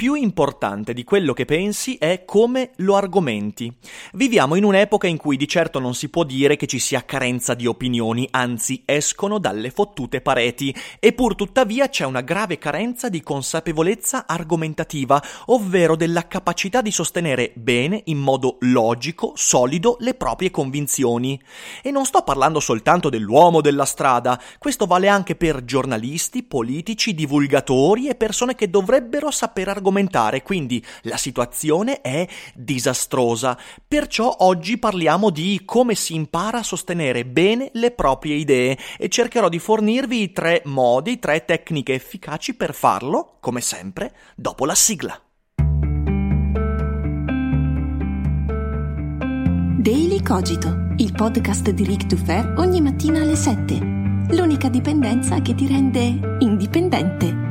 Più importante di quello che pensi è come lo argomenti. Viviamo in un'epoca in cui di certo non si può dire che ci sia carenza di opinioni, anzi escono dalle fottute pareti, e pur tuttavia c'è una grave carenza di consapevolezza argomentativa, ovvero della capacità di sostenere bene, in modo logico, solido, le proprie convinzioni. E non sto parlando soltanto dell'uomo della strada, questo vale anche per giornalisti, politici, divulgatori e persone che dovrebbero saper argomentare argomentare, quindi la situazione è disastrosa. Perciò oggi parliamo di come si impara a sostenere bene le proprie idee e cercherò di fornirvi tre modi, tre tecniche efficaci per farlo, come sempre, dopo la sigla. Daily Cogito, il podcast di Rick Dufer ogni mattina alle 7. L'unica dipendenza che ti rende indipendente.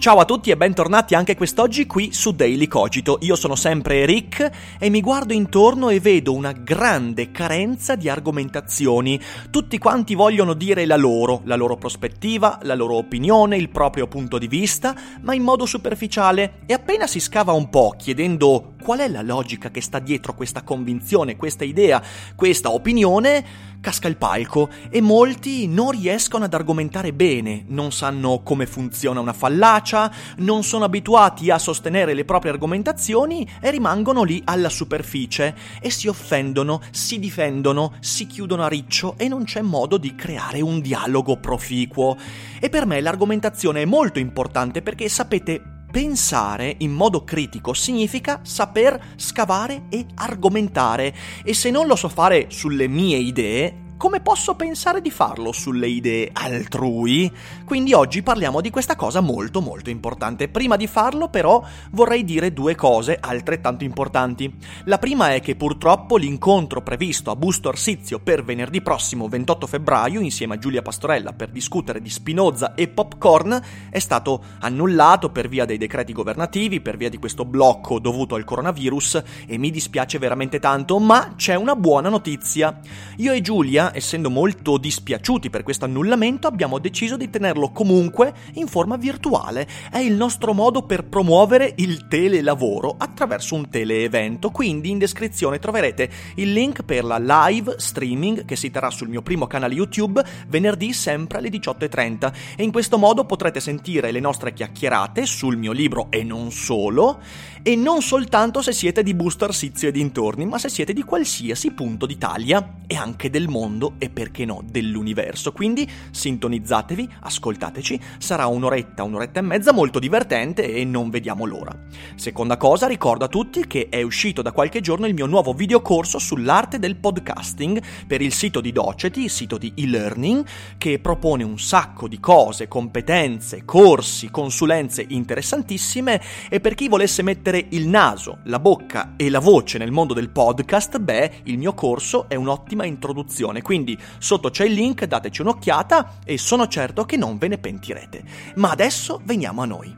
Ciao a tutti e bentornati anche quest'oggi qui su Daily Cogito. Io sono sempre Rick e mi guardo intorno e vedo una grande carenza di argomentazioni. Tutti quanti vogliono dire la loro, la loro prospettiva, la loro opinione, il proprio punto di vista, ma in modo superficiale e appena si scava un po' chiedendo qual è la logica che sta dietro questa convinzione, questa idea, questa opinione, casca il palco e molti non riescono ad argomentare bene, non sanno come funziona una fallacia, non sono abituati a sostenere le proprie argomentazioni e rimangono lì alla superficie e si offendono, si difendono, si chiudono a riccio e non c'è modo di creare un dialogo proficuo. E per me l'argomentazione è molto importante perché sapete Pensare in modo critico significa saper scavare e argomentare. E se non lo so fare sulle mie idee, come posso pensare di farlo sulle idee altrui? Quindi oggi parliamo di questa cosa molto molto importante. Prima di farlo però vorrei dire due cose altrettanto importanti. La prima è che purtroppo l'incontro previsto a Busto Arsizio per venerdì prossimo 28 febbraio insieme a Giulia Pastorella per discutere di Spinoza e Popcorn è stato annullato per via dei decreti governativi, per via di questo blocco dovuto al coronavirus e mi dispiace veramente tanto, ma c'è una buona notizia. Io e Giulia essendo molto dispiaciuti per questo annullamento, abbiamo deciso di tenerlo comunque in forma virtuale. È il nostro modo per promuovere il telelavoro attraverso un teleevento. Quindi in descrizione troverete il link per la live streaming che si terrà sul mio primo canale YouTube venerdì sempre alle 18.30 e in questo modo potrete sentire le nostre chiacchierate sul mio libro e non solo e non soltanto se siete di Busto Arsizio e dintorni, ma se siete di qualsiasi punto d'Italia e anche del mondo e perché no dell'universo. Quindi sintonizzatevi, ascoltateci, sarà un'oretta, un'oretta e mezza molto divertente e non vediamo l'ora. Seconda cosa, ricordo a tutti che è uscito da qualche giorno il mio nuovo videocorso sull'arte del podcasting per il sito di Doceti, sito di e-learning, che propone un sacco di cose, competenze, corsi, consulenze interessantissime e per chi volesse mettere mettere il naso, la bocca e la voce nel mondo del podcast, beh, il mio corso è un'ottima introduzione, quindi sotto c'è il link, dateci un'occhiata e sono certo che non ve ne pentirete. Ma adesso veniamo a noi.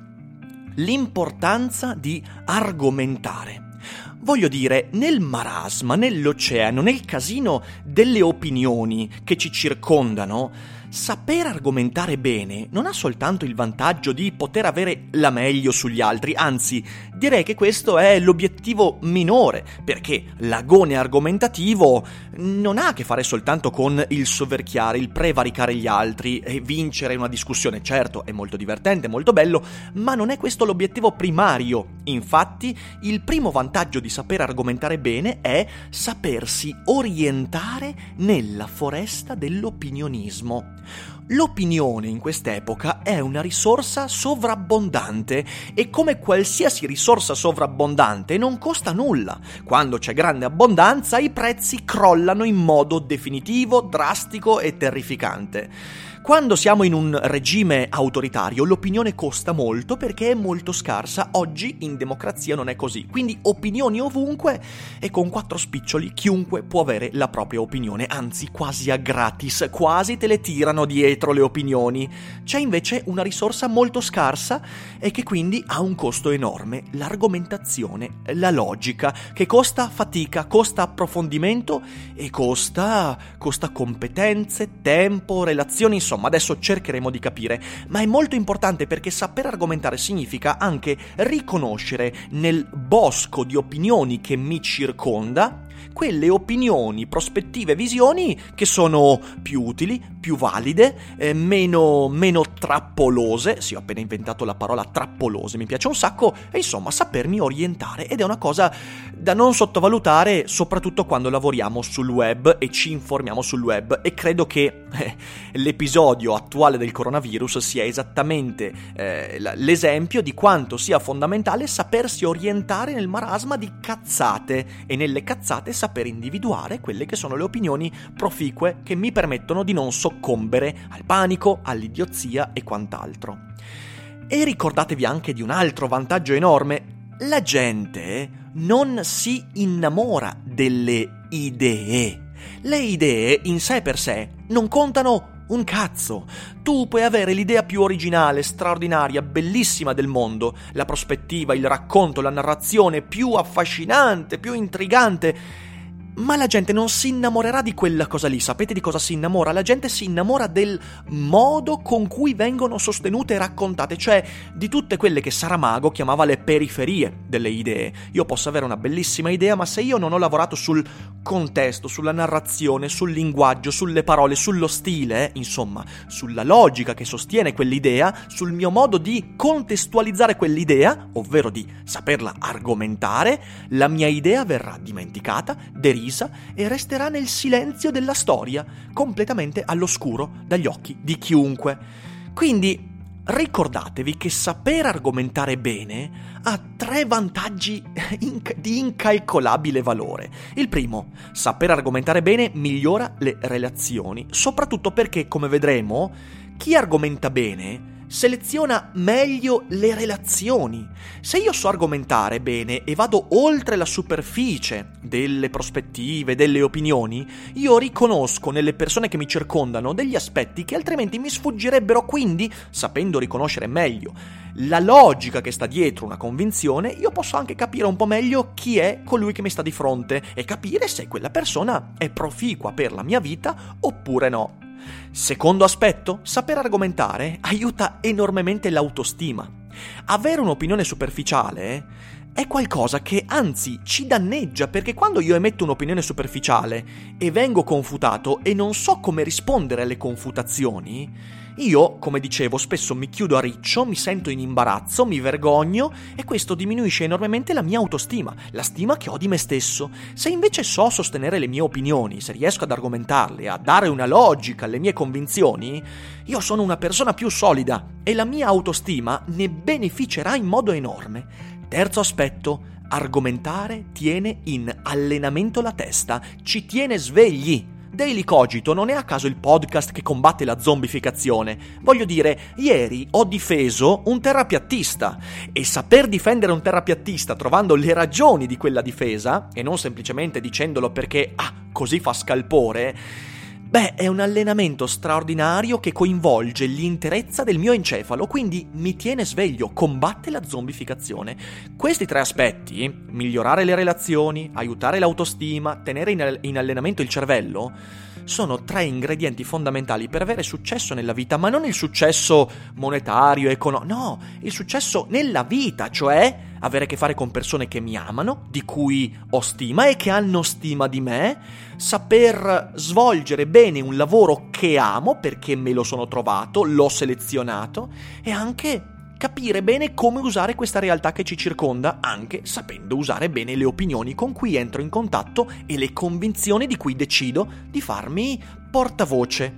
L'importanza di argomentare. Voglio dire, nel marasma, nell'oceano, nel casino delle opinioni che ci circondano, saper argomentare bene non ha soltanto il vantaggio di poter avere la meglio sugli altri, anzi direi che questo è l'obiettivo minore, perché l'agone argomentativo non ha a che fare soltanto con il soverchiare, il prevaricare gli altri e vincere una discussione, certo è molto divertente, molto bello, ma non è questo l'obiettivo primario Infatti, il primo vantaggio di saper argomentare bene è sapersi orientare nella foresta dell'opinionismo. L'opinione in quest'epoca è una risorsa sovrabbondante e come qualsiasi risorsa sovrabbondante non costa nulla. Quando c'è grande abbondanza i prezzi crollano in modo definitivo, drastico e terrificante. Quando siamo in un regime autoritario l'opinione costa molto perché è molto scarsa, oggi in democrazia non è così, quindi opinioni ovunque e con quattro spiccioli chiunque può avere la propria opinione, anzi quasi a gratis, quasi te le tirano dietro le opinioni. C'è invece una risorsa molto scarsa e che quindi ha un costo enorme, l'argomentazione, la logica, che costa fatica, costa approfondimento e costa, costa competenze, tempo, relazioni, Insomma, adesso cercheremo di capire, ma è molto importante perché saper argomentare significa anche riconoscere nel bosco di opinioni che mi circonda quelle opinioni, prospettive, visioni che sono più utili, più valide, eh, meno, meno trappolose. Sì, ho appena inventato la parola trappolose, mi piace un sacco, e insomma sapermi orientare ed è una cosa da non sottovalutare, soprattutto quando lavoriamo sul web e ci informiamo sul web. E credo che eh, l'episodio attuale del coronavirus sia esattamente eh, l'esempio di quanto sia fondamentale sapersi orientare nel marasma di cazzate e nelle cazzate saper individuare quelle che sono le opinioni proficue che mi permettono di non soccombere al panico, all'idiozia e quant'altro. E ricordatevi anche di un altro vantaggio enorme. La gente non si innamora delle idee. Le idee in sé per sé non contano un cazzo. Tu puoi avere l'idea più originale, straordinaria, bellissima del mondo, la prospettiva, il racconto, la narrazione più affascinante, più intrigante ma la gente non si innamorerà di quella cosa lì. Sapete di cosa si innamora? La gente si innamora del modo con cui vengono sostenute e raccontate, cioè di tutte quelle che Saramago chiamava le periferie delle idee. Io posso avere una bellissima idea, ma se io non ho lavorato sul contesto, sulla narrazione, sul linguaggio, sulle parole, sullo stile, insomma, sulla logica che sostiene quell'idea, sul mio modo di contestualizzare quell'idea, ovvero di saperla argomentare, la mia idea verrà dimenticata, derivata risa e resterà nel silenzio della storia, completamente all'oscuro dagli occhi di chiunque. Quindi ricordatevi che saper argomentare bene ha tre vantaggi inc- di incalcolabile valore. Il primo, saper argomentare bene migliora le relazioni, soprattutto perché, come vedremo, chi argomenta bene seleziona meglio le relazioni. Se io so argomentare bene e vado oltre la superficie delle prospettive, delle opinioni, io riconosco nelle persone che mi circondano degli aspetti che altrimenti mi sfuggirebbero, quindi, sapendo riconoscere meglio la logica che sta dietro una convinzione, io posso anche capire un po' meglio chi è colui che mi sta di fronte e capire se quella persona è proficua per la mia vita oppure no. Secondo aspetto, saper argomentare aiuta enormemente l'autostima. Avere un'opinione superficiale è qualcosa che anzi ci danneggia perché quando io emetto un'opinione superficiale e vengo confutato e non so come rispondere alle confutazioni, io, come dicevo, spesso mi chiudo a riccio, mi sento in imbarazzo, mi vergogno e questo diminuisce enormemente la mia autostima, la stima che ho di me stesso. Se invece so sostenere le mie opinioni, se riesco ad argomentarle, a dare una logica alle mie convinzioni, io sono una persona più solida e la mia autostima ne beneficerà in modo enorme. Terzo aspetto, argomentare tiene in allenamento la testa, ci tiene svegli. Daily Cogito non è a caso il podcast che combatte la zombificazione. Voglio dire, ieri ho difeso un terrapiattista e saper difendere un terrapiattista trovando le ragioni di quella difesa e non semplicemente dicendolo perché ah, così fa scalpore Beh, è un allenamento straordinario che coinvolge l'interezza del mio encefalo, quindi mi tiene sveglio, combatte la zombificazione. Questi tre aspetti, migliorare le relazioni, aiutare l'autostima, tenere in, allenamento il cervello, sono tre ingredienti fondamentali per avere successo nella vita, ma non il successo monetario, economico, no, il successo nella vita, cioè avere a che fare con persone che mi amano, di cui ho stima e che hanno stima di me, saper svolgere bene un lavoro che amo perché me lo sono trovato, l'ho selezionato e anche capire bene come usare questa realtà che ci circonda, anche sapendo usare bene le opinioni con cui entro in contatto e le convinzioni di cui decido di farmi portavoce.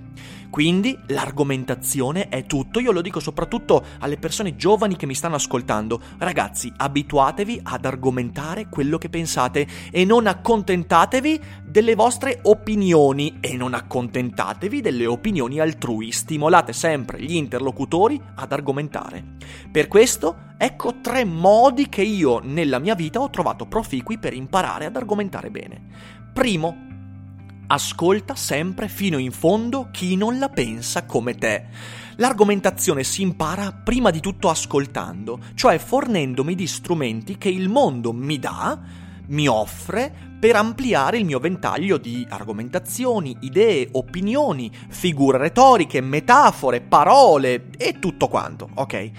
Quindi l'argomentazione è tutto, io lo dico soprattutto alle persone giovani che mi stanno ascoltando. Ragazzi, abituatevi ad argomentare quello che pensate e non accontentatevi delle vostre opinioni e non accontentatevi delle opinioni altrui. Stimolate sempre gli interlocutori ad argomentare. Per questo, ecco tre modi che io nella mia vita ho trovato proficui per imparare ad argomentare bene. Primo, Ascolta sempre fino in fondo chi non la pensa come te. L'argomentazione si impara prima di tutto ascoltando, cioè fornendomi di strumenti che il mondo mi dà, mi offre per ampliare il mio ventaglio di argomentazioni, idee, opinioni, figure retoriche, metafore, parole e tutto quanto, ok?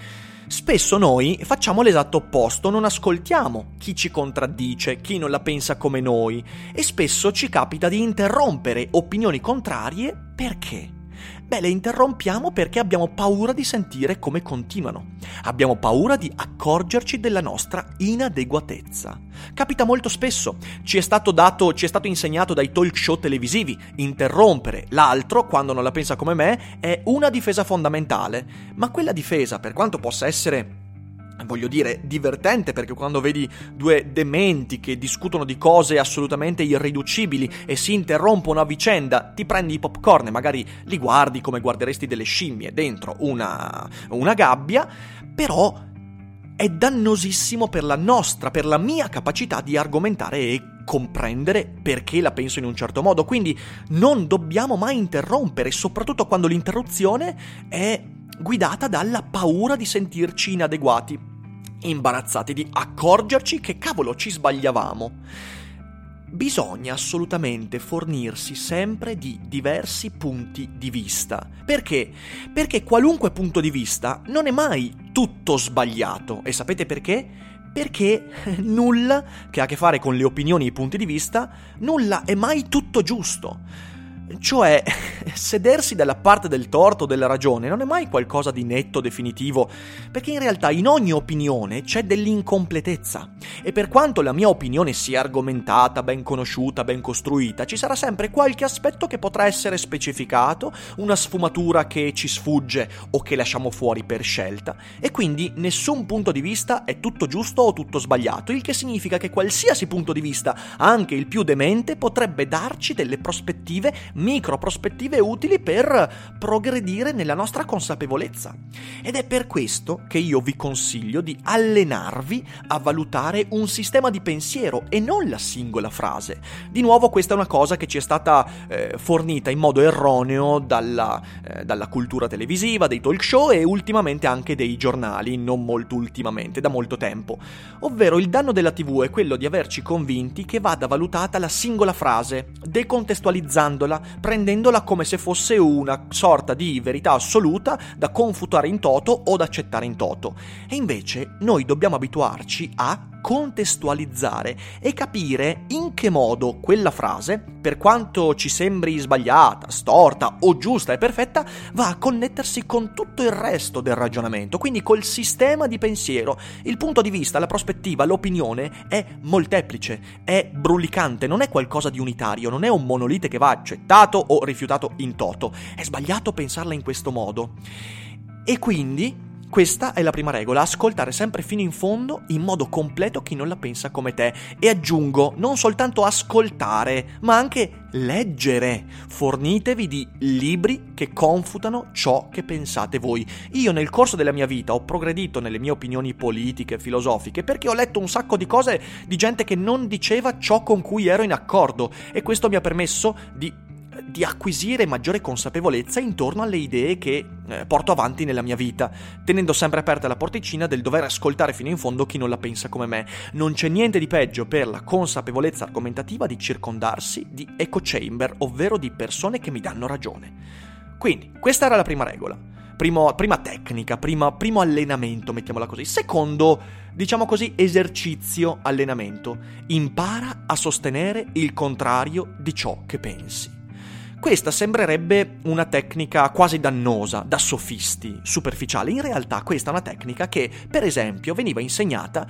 Spesso noi facciamo l'esatto opposto, non ascoltiamo chi ci contraddice, chi non la pensa come noi e spesso ci capita di interrompere opinioni contrarie perché? Beh, le interrompiamo perché abbiamo paura di sentire come continuano. Abbiamo paura di accorgerci della nostra inadeguatezza. Capita molto spesso. Ci è stato dato, ci è stato insegnato dai talk show televisivi. Interrompere l'altro quando non la pensa come me è una difesa fondamentale. Ma quella difesa, per quanto possa essere voglio dire, divertente perché quando vedi due dementi che discutono di cose assolutamente irriducibili e si interrompono a vicenda, ti prendi i popcorn e magari li guardi come guarderesti delle scimmie dentro una, una gabbia, però è dannosissimo per la nostra, per la mia capacità di argomentare e comprendere perché la penso in un certo modo. Quindi non dobbiamo mai interrompere, soprattutto quando l'interruzione è guidata dalla paura di sentirci inadeguati, imbarazzati di accorgerci che cavolo ci sbagliavamo. Bisogna assolutamente fornirsi sempre di diversi punti di vista. Perché? Perché qualunque punto di vista non è mai tutto sbagliato. E sapete perché? Perché nulla che ha a che fare con le opinioni e i punti di vista, nulla è mai tutto giusto. Cioè, sedersi dalla parte del torto o della ragione non è mai qualcosa di netto, definitivo, perché in realtà in ogni opinione c'è dell'incompletezza. E per quanto la mia opinione sia argomentata, ben conosciuta, ben costruita, ci sarà sempre qualche aspetto che potrà essere specificato, una sfumatura che ci sfugge o che lasciamo fuori per scelta, e quindi nessun punto di vista è tutto giusto o tutto sbagliato, il che significa che qualsiasi punto di vista, anche il più demente, potrebbe darci delle prospettive micro prospettive utili per progredire nella nostra consapevolezza. Ed è per questo che io vi consiglio di allenarvi a valutare un sistema di pensiero e non la singola frase. Di nuovo questa è una cosa che ci è stata eh, fornita in modo erroneo dalla, eh, dalla cultura televisiva, dei talk show e ultimamente anche dei giornali, non molto ultimamente, da molto tempo. Ovvero il danno della TV è quello di averci convinti che vada valutata la singola frase, decontestualizzandola, prendendola come se fosse una sorta di verità assoluta da confutare in toto o da accettare in toto. E invece noi dobbiamo abituarci a contestualizzare e capire in che modo quella frase, per quanto ci sembri sbagliata, storta o giusta e perfetta, va a connettersi con tutto il resto del ragionamento, quindi col sistema di pensiero. Il punto di vista, la prospettiva, l'opinione è molteplice, è brulicante, non è qualcosa di unitario, non è un monolite che va accettato o rifiutato in toto. È sbagliato pensarla in questo modo. E quindi questa è la prima regola, ascoltare sempre fino in fondo, in modo completo, chi non la pensa come te. E aggiungo, non soltanto ascoltare, ma anche leggere. Fornitevi di libri che confutano ciò che pensate voi. Io nel corso della mia vita ho progredito nelle mie opinioni politiche, filosofiche, perché ho letto un sacco di cose di gente che non diceva ciò con cui ero in accordo e questo mi ha permesso di di acquisire maggiore consapevolezza intorno alle idee che eh, porto avanti nella mia vita, tenendo sempre aperta la porticina del dover ascoltare fino in fondo chi non la pensa come me. Non c'è niente di peggio per la consapevolezza argomentativa di circondarsi di echo chamber, ovvero di persone che mi danno ragione. Quindi, questa era la prima regola. Primo, prima tecnica, prima, primo allenamento, mettiamola così. Secondo, diciamo così, esercizio, allenamento. Impara a sostenere il contrario di ciò che pensi. Questa sembrerebbe una tecnica quasi dannosa, da sofisti, superficiale. In realtà questa è una tecnica che, per esempio, veniva insegnata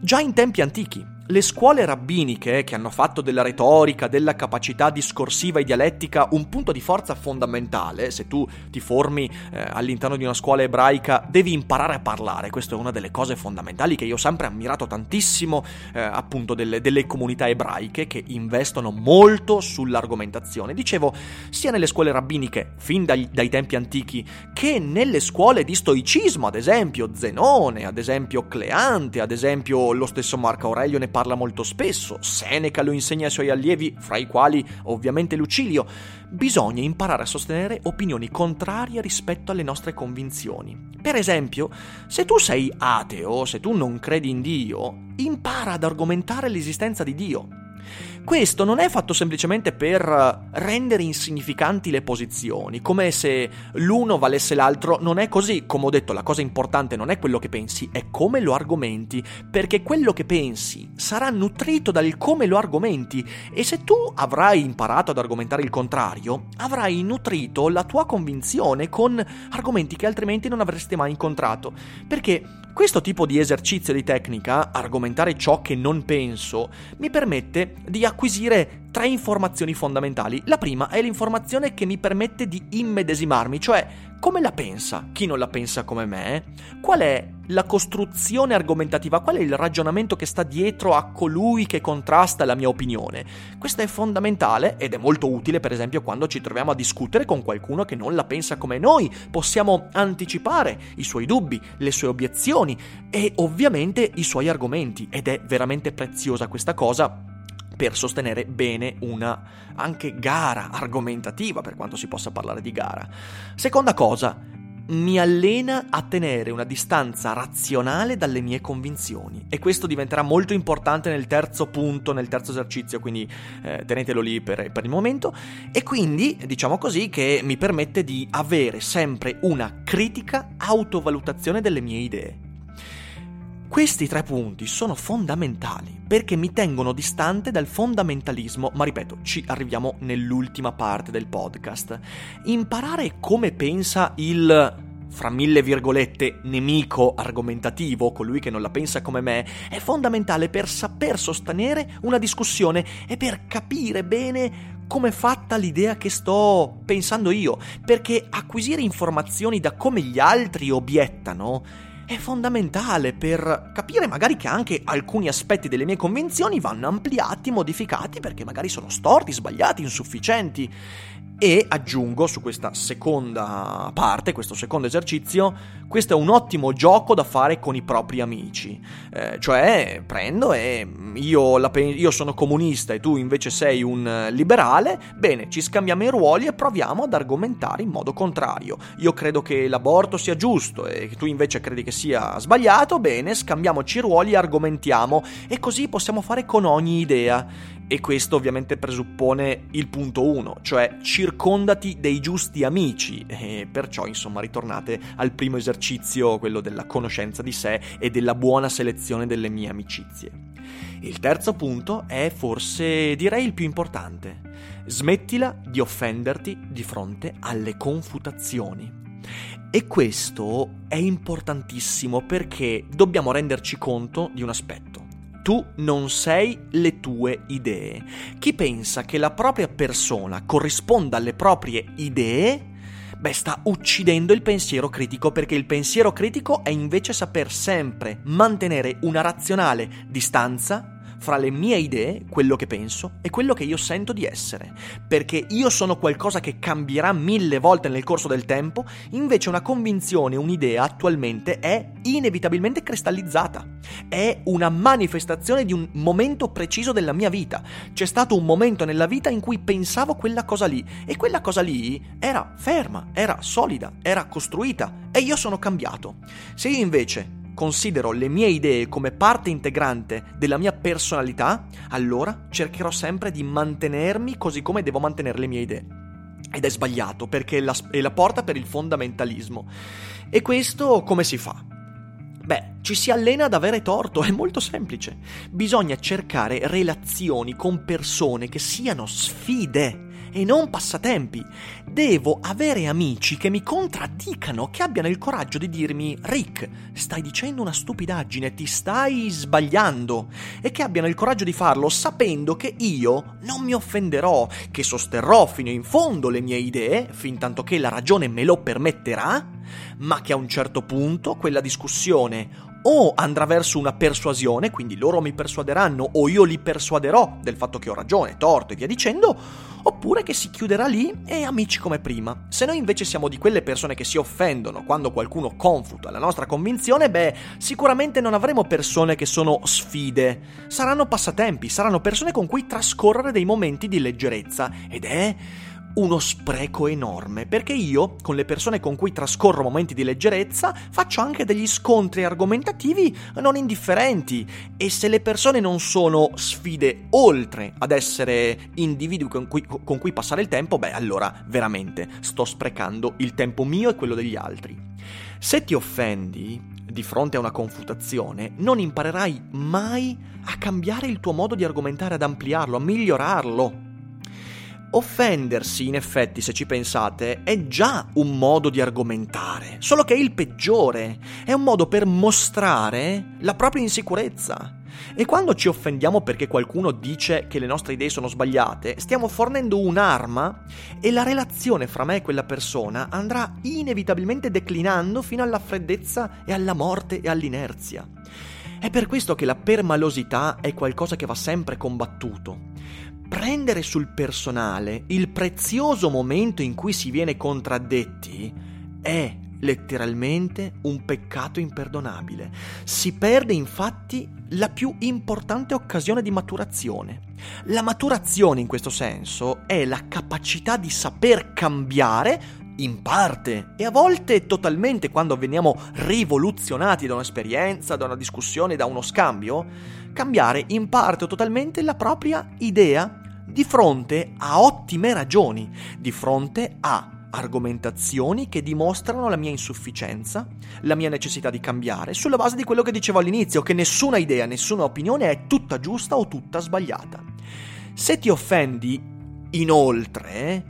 già in tempi antichi. Le scuole rabbiniche, che hanno fatto della retorica, della capacità discorsiva e dialettica un punto di forza fondamentale, se tu ti formi eh, all'interno di una scuola ebraica devi imparare a parlare, questa è una delle cose fondamentali che io ho sempre ammirato tantissimo, eh, appunto delle, delle, comunità ebraiche che investono molto sull'argomentazione. Dicevo, sia nelle scuole rabbiniche, fin dai, dai tempi antichi, che nelle scuole di stoicismo, ad esempio Zenone, ad esempio Cleante, ad esempio lo stesso Marco Aurelio ne parla molto spesso, Seneca lo insegna ai suoi allievi, fra i quali ovviamente Lucilio, bisogna imparare a sostenere opinioni contrarie rispetto alle nostre convinzioni. Per esempio, se tu sei ateo, se tu non credi in Dio, impara ad argomentare l'esistenza di Dio. Questo non è fatto semplicemente per rendere insignificanti le posizioni, come se l'uno valesse l'altro, non è così. Come ho detto, la cosa importante non è quello che pensi, è come lo argomenti, perché quello che pensi sarà nutrito dal come lo argomenti e se tu avrai imparato ad argomentare il contrario, avrai nutrito la tua convinzione con argomenti che altrimenti non avresti mai incontrato. Perché questo tipo di esercizio di tecnica, argomentare ciò che non penso, mi permette di acquisire tre informazioni fondamentali. La prima è l'informazione che mi permette di immedesimarmi, cioè come la pensa chi non la pensa come me? Qual è la costruzione argomentativa? Qual è il ragionamento che sta dietro a colui che contrasta la mia opinione? Questo è fondamentale ed è molto utile, per esempio, quando ci troviamo a discutere con qualcuno che non la pensa come noi. Possiamo anticipare i suoi dubbi, le sue obiezioni e ovviamente i suoi argomenti ed è veramente preziosa questa cosa per sostenere bene una anche gara argomentativa, per quanto si possa parlare di gara. Seconda cosa, mi allena a tenere una distanza razionale dalle mie convinzioni e questo diventerà molto importante nel terzo punto, nel terzo esercizio, quindi eh, tenetelo lì per, per il momento e quindi diciamo così che mi permette di avere sempre una critica autovalutazione delle mie idee. Questi tre punti sono fondamentali perché mi tengono distante dal fondamentalismo, ma ripeto, ci arriviamo nell'ultima parte del podcast. Imparare come pensa il fra mille virgolette, nemico argomentativo, colui che non la pensa come me, è fondamentale per saper sostenere una discussione e per capire bene come è fatta l'idea che sto pensando io, perché acquisire informazioni da come gli altri obiettano è fondamentale per capire magari che anche alcuni aspetti delle mie convinzioni vanno ampliati, modificati perché magari sono storti, sbagliati, insufficienti. E aggiungo su questa seconda parte, questo secondo esercizio, questo è un ottimo gioco da fare con i propri amici. Eh, cioè, prendo e io, pe- io, sono comunista e tu invece sei un liberale, bene, ci scambiamo i ruoli e proviamo ad argomentare in modo contrario. Io credo che l'aborto sia giusto e tu invece credi che sia sbagliato, bene, scambiamoci i ruoli e argomentiamo e così possiamo fare con ogni idea. E questo ovviamente presuppone il punto 1, cioè circondati dei giusti amici e perciò insomma ritornate al primo esercizio, quello della conoscenza di sé e della buona selezione delle mie amicizie. Il terzo punto è forse direi il più importante. Smettila di offenderti di fronte alle confutazioni. E questo è importantissimo perché dobbiamo renderci conto di un aspetto tu non sei le tue idee. Chi pensa che la propria persona corrisponda alle proprie idee, beh, sta uccidendo il pensiero critico perché il pensiero critico è invece saper sempre mantenere una razionale distanza fra le mie idee, quello che penso e quello che io sento di essere, perché io sono qualcosa che cambierà mille volte nel corso del tempo, invece una convinzione, un'idea attualmente è inevitabilmente cristallizzata, è una manifestazione di un momento preciso della mia vita. C'è stato un momento nella vita in cui pensavo quella cosa lì e quella cosa lì era ferma, era solida, era costruita e io sono cambiato. Se io invece considero le mie idee come parte integrante della mia personalità, allora cercherò sempre di mantenermi così come devo mantenere le mie idee. Ed è sbagliato perché è la, è la porta per il fondamentalismo. E questo come si fa? Beh, ci si allena ad avere torto, è molto semplice. Bisogna cercare relazioni con persone che siano sfide e non passatempi. Devo avere amici che mi contraddicano, che abbiano il coraggio di dirmi Rick, stai dicendo una stupidaggine, ti stai sbagliando e che abbiano il coraggio di farlo sapendo che io non mi offenderò, che sosterrò fino in fondo le mie idee, fin tanto che la ragione me lo permetterà, ma che a un certo punto quella discussione o andrà verso una persuasione, quindi loro mi persuaderanno o io li persuaderò del fatto che ho ragione, torto e via dicendo, oppure che si chiuderà lì e amici come prima. Se noi invece siamo di quelle persone che si offendono quando qualcuno confuta la nostra convinzione, beh, sicuramente non avremo persone che sono sfide, saranno passatempi, saranno persone con cui trascorrere dei momenti di leggerezza ed è uno spreco enorme, perché io, con le persone con cui trascorro momenti di leggerezza, faccio anche degli scontri argomentativi non indifferenti e se le persone non sono sfide oltre ad essere individui con cui, con cui passare il tempo, beh allora veramente sto sprecando il tempo mio e quello degli altri. Se ti offendi di fronte a una confutazione, non imparerai mai a cambiare il tuo modo di argomentare, ad ampliarlo, a migliorarlo. Offendersi, in effetti, se ci pensate, è già un modo di argomentare, solo che è il peggiore. È un modo per mostrare la propria insicurezza. E quando ci offendiamo perché qualcuno dice che le nostre idee sono sbagliate, stiamo fornendo un'arma e la relazione fra me e quella persona andrà inevitabilmente declinando fino alla freddezza e alla morte e all'inerzia. È per questo che la permalosità è qualcosa che va sempre combattuto prendere sul personale il prezioso momento in cui si viene contraddetti è letteralmente un peccato imperdonabile. Si perde infatti la più importante occasione di maturazione. La maturazione in questo senso è la capacità di saper cambiare in parte e a volte totalmente quando veniamo rivoluzionati da un'esperienza, da una discussione, da uno scambio, cambiare in parte o totalmente la propria idea di fronte a ottime ragioni, di fronte a argomentazioni che dimostrano la mia insufficienza, la mia necessità di cambiare, sulla base di quello che dicevo all'inizio, che nessuna idea, nessuna opinione è tutta giusta o tutta sbagliata. Se ti offendi, inoltre,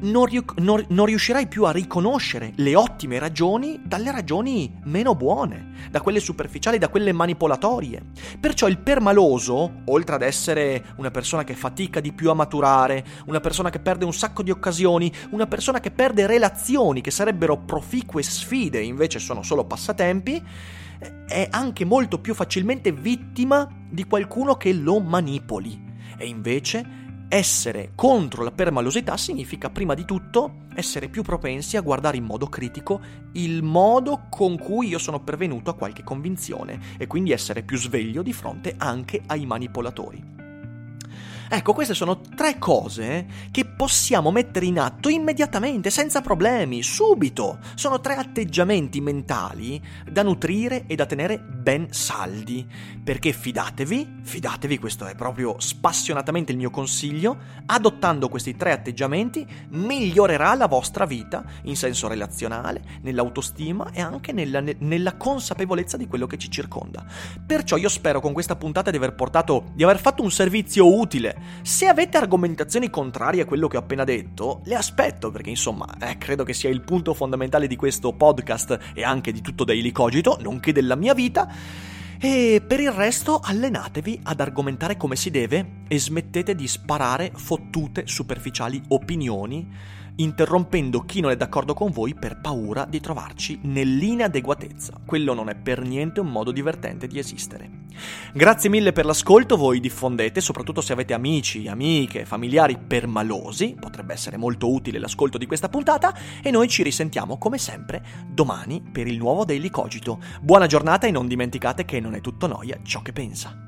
non, ri- non, non, riuscirai più a riconoscere le ottime ragioni dalle ragioni meno buone, da quelle superficiali, da quelle manipolatorie. Perciò il permaloso, oltre ad essere una persona che fatica di più a maturare, una persona che perde un sacco di occasioni, una persona che perde relazioni che sarebbero proficue sfide, invece sono solo passatempi, è anche molto più facilmente vittima di qualcuno che lo manipoli. E invece essere contro la permalosità significa prima di tutto essere più propensi a guardare in modo critico il modo con cui io sono pervenuto a qualche convinzione e quindi essere più sveglio di fronte anche ai manipolatori. Ecco, queste sono tre cose che possiamo mettere in atto immediatamente, senza problemi, subito. Sono tre atteggiamenti mentali da nutrire e da tenere ben saldi. Perché fidatevi, fidatevi, questo è proprio spassionatamente il mio consiglio, adottando questi tre atteggiamenti migliorerà la vostra vita in senso relazionale, nell'autostima e anche nella, nella consapevolezza di quello che ci circonda. Perciò io spero con questa puntata di aver portato, di aver fatto un servizio utile se avete argomentazioni contrarie a quello che ho appena detto, le aspetto perché insomma, eh, credo che sia il punto fondamentale di questo podcast e anche di tutto Daily Cogito, nonché della mia vita. E per il resto allenatevi ad argomentare come si deve e smettete di sparare fottute superficiali opinioni interrompendo chi non è d'accordo con voi per paura di trovarci nell'inadeguatezza. Quello non è per niente un modo divertente di esistere. Grazie mille per l'ascolto, voi diffondete, soprattutto se avete amici, amiche, familiari permalosi, potrebbe essere molto utile l'ascolto di questa puntata e noi ci risentiamo come sempre domani per il nuovo Daily Cogito. Buona giornata e non dimenticate che non è tutto noia ciò che pensa.